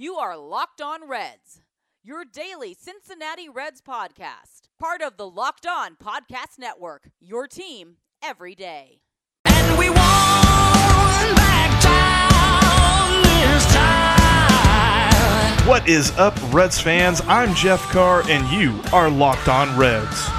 You are Locked On Reds, your daily Cincinnati Reds podcast, part of the Locked On Podcast Network, your team every day. And we won back town this time. What is up, Reds fans? I'm Jeff Carr, and you are Locked On Reds.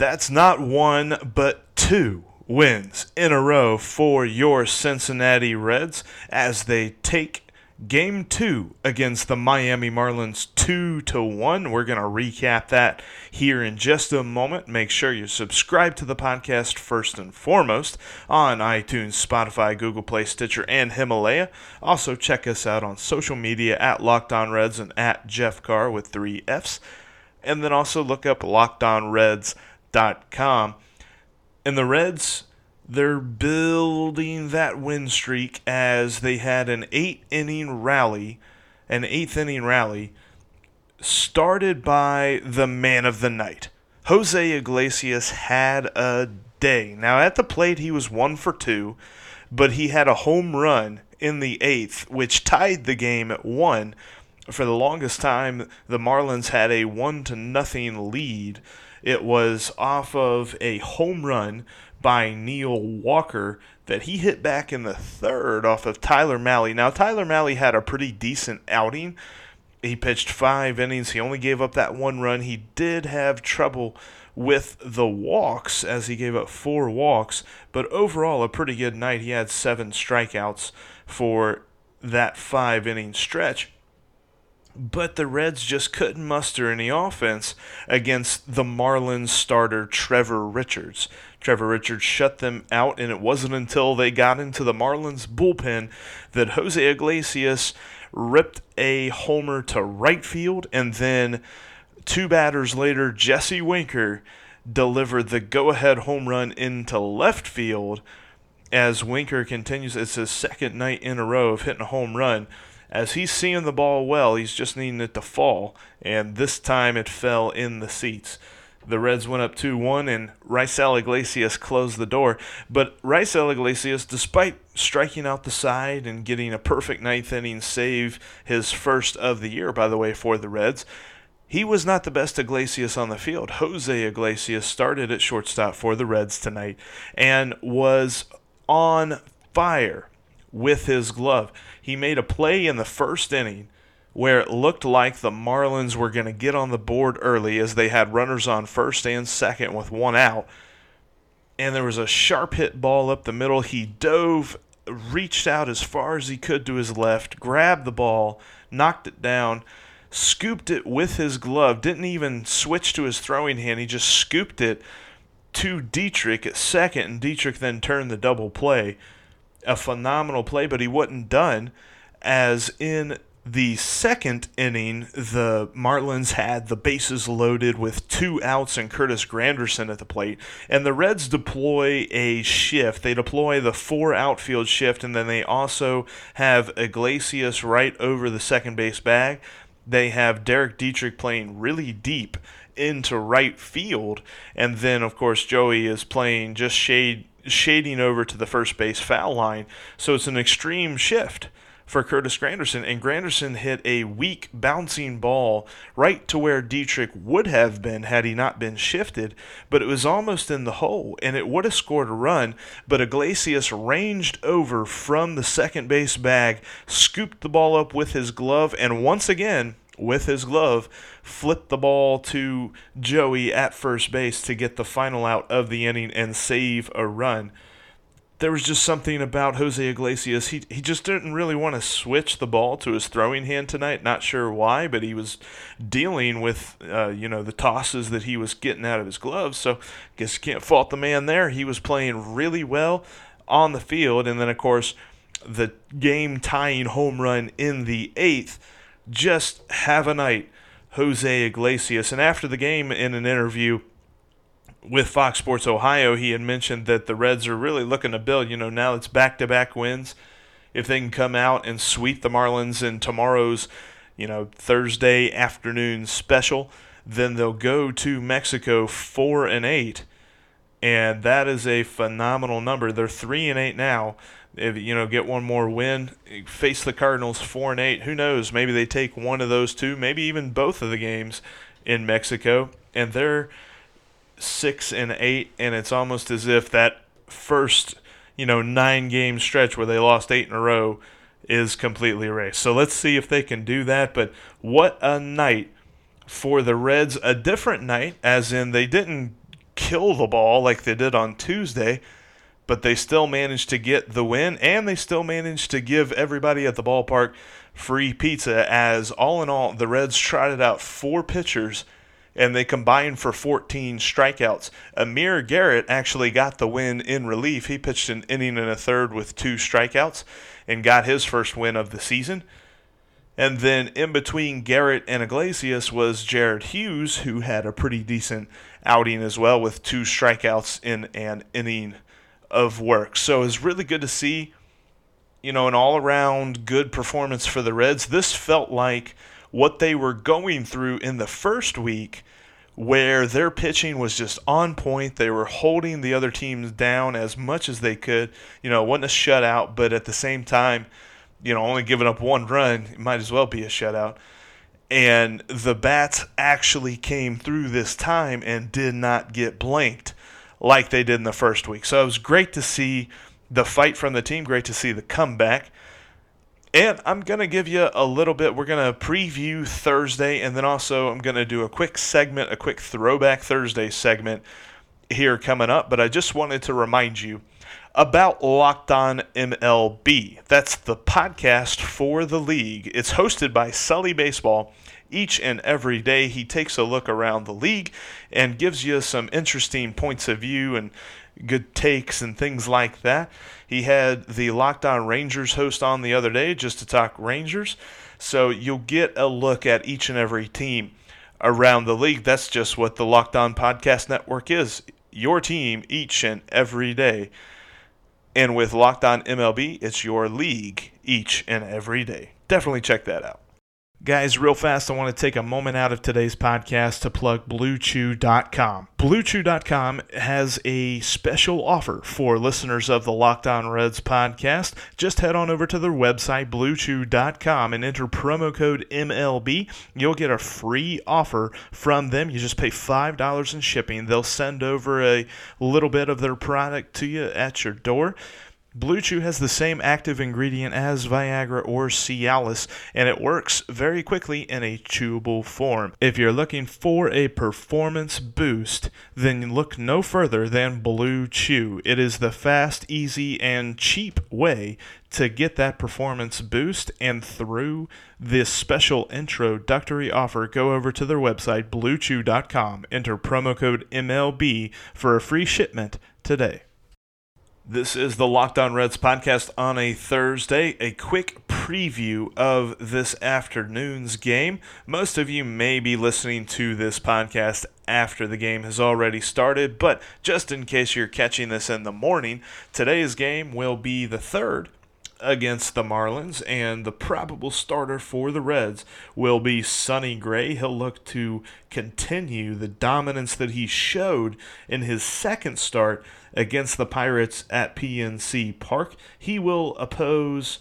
That's not one, but two wins in a row for your Cincinnati Reds as they take game two against the Miami Marlins two to one. We're gonna recap that here in just a moment. Make sure you subscribe to the podcast first and foremost on iTunes, Spotify, Google Play, Stitcher, and Himalaya. Also check us out on social media at Locked On Reds and at Jeff Carr with three Fs. And then also look up lockedonreds.com. And the Reds, they're building that win streak as they had an eight inning rally, an eighth inning rally, started by the man of the night. Jose Iglesias had a day. Now, at the plate, he was one for two, but he had a home run in the eighth, which tied the game at one. For the longest time, the Marlins had a one to nothing lead. It was off of a home run by Neil Walker that he hit back in the third off of Tyler Mahle. Now, Tyler Mahle had a pretty decent outing. He pitched five innings. He only gave up that one run. He did have trouble with the walks as he gave up four walks, but overall, a pretty good night. He had seven strikeouts for that five inning stretch. But the Reds just couldn't muster any offense against the Marlins starter Trevor Richards. Trevor Richards shut them out, and it wasn't until they got into the Marlins bullpen that Jose Iglesias ripped a homer to right field, and then two batters later, Jesse Winker delivered the go ahead home run into left field as Winker continues. It's his second night in a row of hitting a home run. As he's seeing the ball well, he's just needing it to fall, and this time it fell in the seats. The Reds went up 2 1, and Raisel Iglesias closed the door. But Raisel Iglesias, despite striking out the side and getting a perfect ninth inning save, his first of the year, by the way, for the Reds, he was not the best Iglesias on the field. Jose Iglesias started at shortstop for the Reds tonight and was on fire with his glove. He made a play in the first inning where it looked like the Marlins were going to get on the board early as they had runners on first and second with one out. And there was a sharp hit ball up the middle. He dove, reached out as far as he could to his left, grabbed the ball, knocked it down, scooped it with his glove, didn't even switch to his throwing hand. He just scooped it to Dietrich at second, and Dietrich then turned the double play. A phenomenal play, but he wasn't done, as in the second inning, the Marlins had the bases loaded with two outs and Curtis Granderson at the plate. And the Reds deploy a shift. They deploy the four outfield shift, and then they also have Iglesias right over the second base bag. They have Derek Dietrich playing really deep into right field, and then of course Joey is playing just shade shading over to the first base foul line. So it's an extreme shift for Curtis Granderson, and Granderson hit a weak bouncing ball right to where Dietrich would have been had he not been shifted, but it was almost in the hole, and it would have scored a run. But Iglesias ranged over from the second base bag, scooped the ball up with his glove, and once again, with his glove, flipped the ball to Joey at first base to get the final out of the inning and save a run. There was just something about Jose Iglesias. He, he just didn't really want to switch the ball to his throwing hand tonight. Not sure why, but he was dealing with uh, you know the tosses that he was getting out of his gloves. So guess you can't fault the man there. He was playing really well on the field, and then of course the game tying home run in the eighth just have a night, Jose Iglesias. And after the game, in an interview with Fox Sports Ohio, he had mentioned that the Reds are really looking to build. You know, now it's back to back wins. If they can come out and sweep the Marlins in tomorrow's, you know, Thursday afternoon special. Then they'll go to Mexico 4 and 8 and that is a phenomenal number. They're 3 and 8 now. If you know, get one more win, face the Cardinals 4 and 8. Who knows? Maybe they take one of those two, maybe even both of the games in Mexico and they're 6 and 8 and it's almost as if that first, you know, 9 game stretch where they lost 8 in a row is completely erased. So let's see if they can do that. But what a night for the Reds. A different night, as in they didn't kill the ball like they did on Tuesday, but they still managed to get the win and they still managed to give everybody at the ballpark free pizza. As all in all, the Reds trotted out four pitchers and they combined for 14 strikeouts. Amir Garrett actually got the win in relief. He pitched an inning and a third with two strikeouts and got his first win of the season. And then in between Garrett and Iglesias was Jared Hughes, who had a pretty decent outing as well with two strikeouts in an inning of work. So it's really good to see, you know, an all around good performance for the Reds. This felt like what they were going through in the first week where their pitching was just on point. They were holding the other teams down as much as they could. You know, it wasn't a shutout, but at the same time, you know, only giving up one run, it might as well be a shutout. And the Bats actually came through this time and did not get blanked like they did in the first week. So it was great to see the fight from the team, great to see the comeback. And I'm going to give you a little bit. We're going to preview Thursday, and then also I'm going to do a quick segment, a quick throwback Thursday segment here coming up. But I just wanted to remind you about Locked On MLB. That's the podcast for the league. It's hosted by Sully Baseball. Each and every day, he takes a look around the league and gives you some interesting points of view and good takes and things like that. He had the Locked On Rangers host on the other day just to talk Rangers. So you'll get a look at each and every team around the league. That's just what the Locked On Podcast Network is. Your team each and every day. And with Locked On MLB, it's your league each and every day. Definitely check that out. Guys, real fast, I want to take a moment out of today's podcast to plug BlueChew.com. BlueChew.com has a special offer for listeners of the Locked On Reds podcast. Just head on over to their website, BlueChew.com, and enter promo code MLB. You'll get a free offer from them. You just pay $5 in shipping. They'll send over a little bit of their product to you at your door. Blue Chew has the same active ingredient as Viagra or Cialis, and it works very quickly in a chewable form. If you're looking for a performance boost, then look no further than Blue Chew. It is the fast, easy, and cheap way to get that performance boost. And through this special introductory offer, go over to their website, bluechew.com, enter promo code MLB for a free shipment today. This is the Locked On Reds podcast on a Thursday. A quick preview of this afternoon's game. Most of you may be listening to this podcast after the game has already started, but just in case you're catching this in the morning, today's game will be the third against the Marlins, and the probable starter for the Reds will be Sonny Gray. He'll look to continue the dominance that he showed in his second start against the Pirates at PNC Park. He will oppose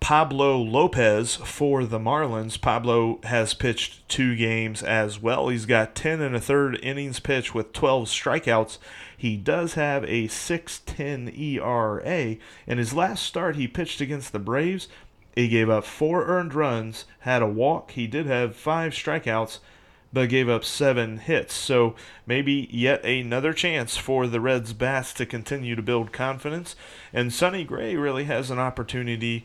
Pablo Lopez for the Marlins. Pablo has pitched two games as well. He's got 10 and a third innings pitched with 12 strikeouts. He does have a 6.10 ERA. In his last start, he pitched against the Braves. He gave up four earned runs, had a walk. He did have five strikeouts, but gave up seven hits. So maybe yet another chance for the Reds bats to continue to build confidence. And Sonny Gray really has an opportunity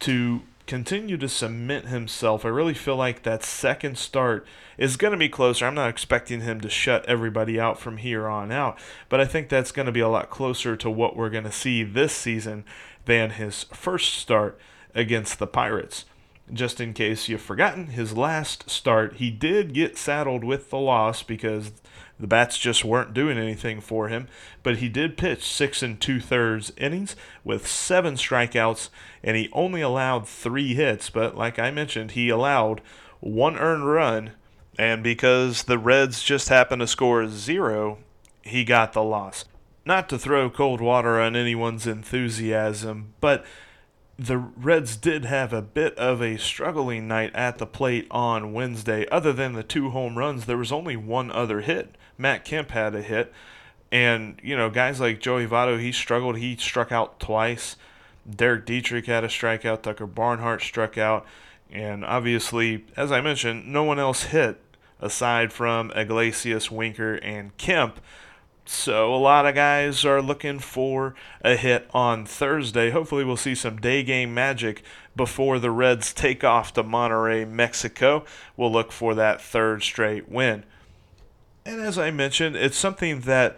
to continue to cement himself. I really feel like that second start is going to be closer. I'm not expecting him to shut everybody out from here on out, but I think that's going to be a lot closer to what we're going to see this season than his first start against the Pirates. Just in case you've forgotten, his last start, he did get saddled with the loss because The bats just weren't doing anything for him, but he did pitch six and two thirds innings with seven strikeouts, and he only allowed three hits. But like I mentioned, he allowed one earned run, and because the Reds just happened to score zero, he got the loss. Not to throw cold water on anyone's enthusiasm, but the Reds did have a bit of a struggling night at the plate on Wednesday. Other than the two home runs, there was only one other hit. Matt Kemp had a hit. And, you know, guys like Joey Votto, he struggled. He struck out twice. Derek Dietrich had a strikeout. Tucker Barnhart struck out. And obviously, as I mentioned, no one else hit aside from Iglesias, Winker, and Kemp. So a lot of guys are looking for a hit on Thursday. Hopefully we'll see some day game magic before the Reds take off to Monterrey, Mexico. We'll look for that third straight win. And as I mentioned, it's something that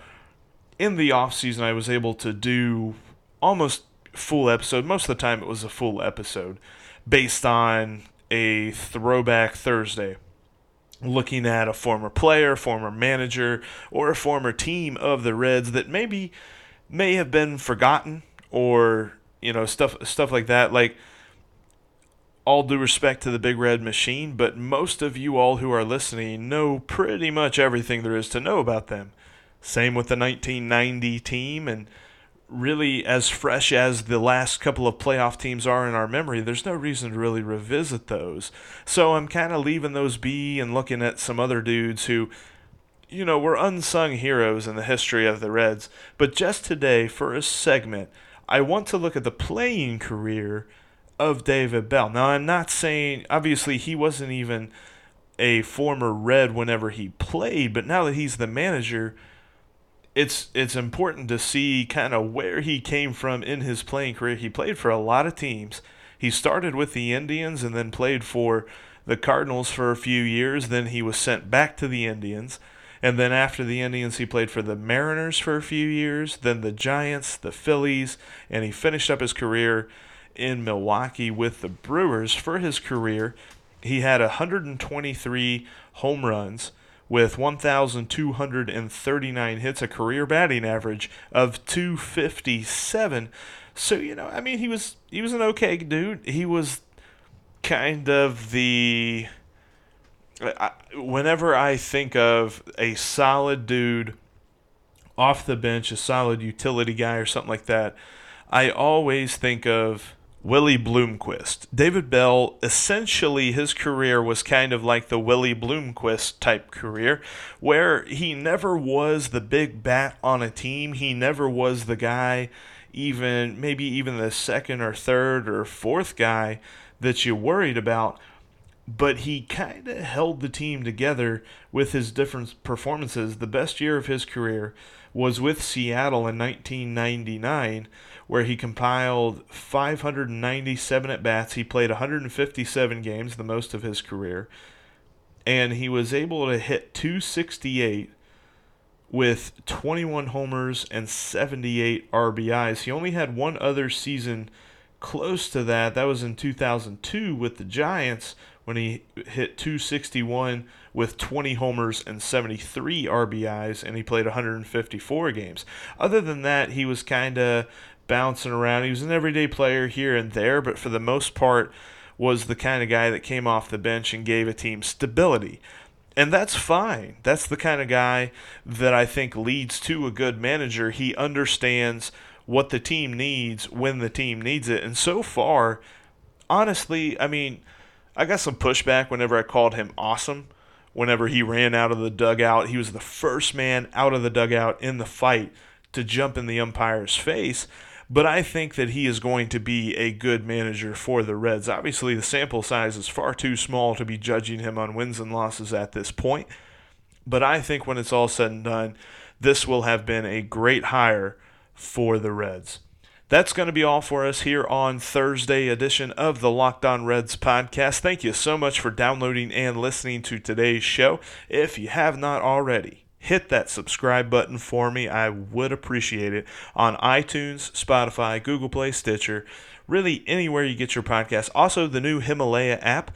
in the offseason I was able to do almost full episode. Most of the time it was a full episode based on a throwback Thursday looking at a former player, former manager, or a former team of the Reds that maybe may have been forgotten or you know stuff stuff like that. Like all due respect to the big red machine but most of you all who are listening know pretty much everything there is to know about them. Same with the 1990 team and really as fresh as the last couple of playoff teams are in our memory, there's no reason to really revisit those. So I'm kind of leaving those be and looking at some other dudes who, you know, were unsung heroes in the history of the Reds. But just today, for a segment, I want to look at the playing career of David Bell. Now, I'm not saying, obviously, he wasn't even a former Red whenever he played, but now that he's the manager, it's it's important to see kind of where he came from in his playing career. He played for a lot of teams. He started with the Indians and then played for the Cardinals for a few years. Then he was sent back to the Indians. And then after the Indians, he played for the Mariners for a few years, then the Giants, the Phillies, and he finished up his career in Milwaukee with the Brewers. For his career, he had 123 home runs, with 1,239 hits, a career batting average of 257. So you know, I mean, he was he was an okay dude. He was kind of the. I, whenever I think of a solid dude off the bench, a solid utility guy or something like that, I always think of Willie Bloomquist. David Bell, essentially, his career was kind of like the Willie Bloomquist type career, where he never was the big bat on a team. He never was the guy, even maybe even the second or third or fourth guy that you worried about. But he kind of held the team together with his different performances. The best year of his career was with Seattle in 1999 where he compiled 597 at bats. He played 157 games, the most of his career, and he was able to hit 268 with 21 homers and 78 RBIs. He only had one other season close to that. That was in 2002 with the Giants when he hit 261 with 20 homers and 73 RBIs, and he played 154 games. Other than that, he was kind of bouncing around. He was an everyday player here and there, but for the most part, was the kind of guy that came off the bench and gave a team stability. And that's fine. That's the kind of guy that I think leads to a good manager. He understands what the team needs when the team needs it. And so far, honestly, I mean, I got some pushback whenever I called him awesome. Whenever he ran out of the dugout, he was the first man out of the dugout in the fight to jump in the umpire's face but I think that he is going to be a good manager for the Reds. Obviously, the sample size is far too small to be judging him on wins and losses at this point, but I think when it's all said and done, this will have been a great hire for the Reds. That's going to be all for us here on Thursday edition of the Locked On Reds podcast. Thank you so much for downloading and listening to today's show. If you have not already, hit that subscribe button for me. I would appreciate it on iTunes, Spotify, Google Play, Stitcher, really anywhere you get your podcast. Also, the new Himalaya app.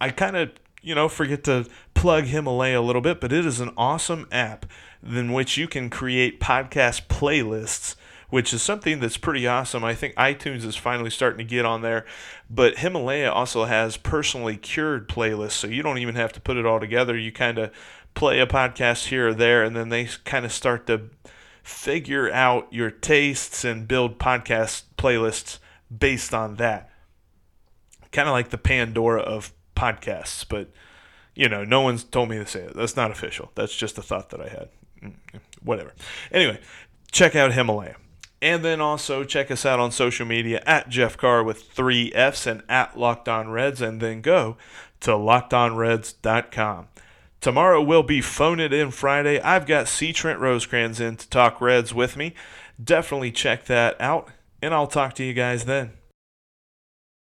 I kind of you know, forget to plug Himalaya a little bit, but it is an awesome app in which you can create podcast playlists which is something that's pretty awesome. I think iTunes is finally starting to get on there, but Himalaya also has personally cured playlists, so you don't even have to put it all together. You kind of play a podcast here or there, and then they kind of start to figure out your tastes and build podcast playlists based on that. Kind of like the Pandora of podcasts, but you know, no one's told me to say it. That's not official. That's just a thought that I had. Mm, whatever. Anyway, check out Himalaya. And then also check us out on social media at Jeff Carr with three F's and at Locked On Reds, and then go to lockedonreds.com. Tomorrow will be Phone It In Friday. I've got C. Trent Rosecrans in to talk Reds with me. Definitely check that out, and I'll talk to you guys then.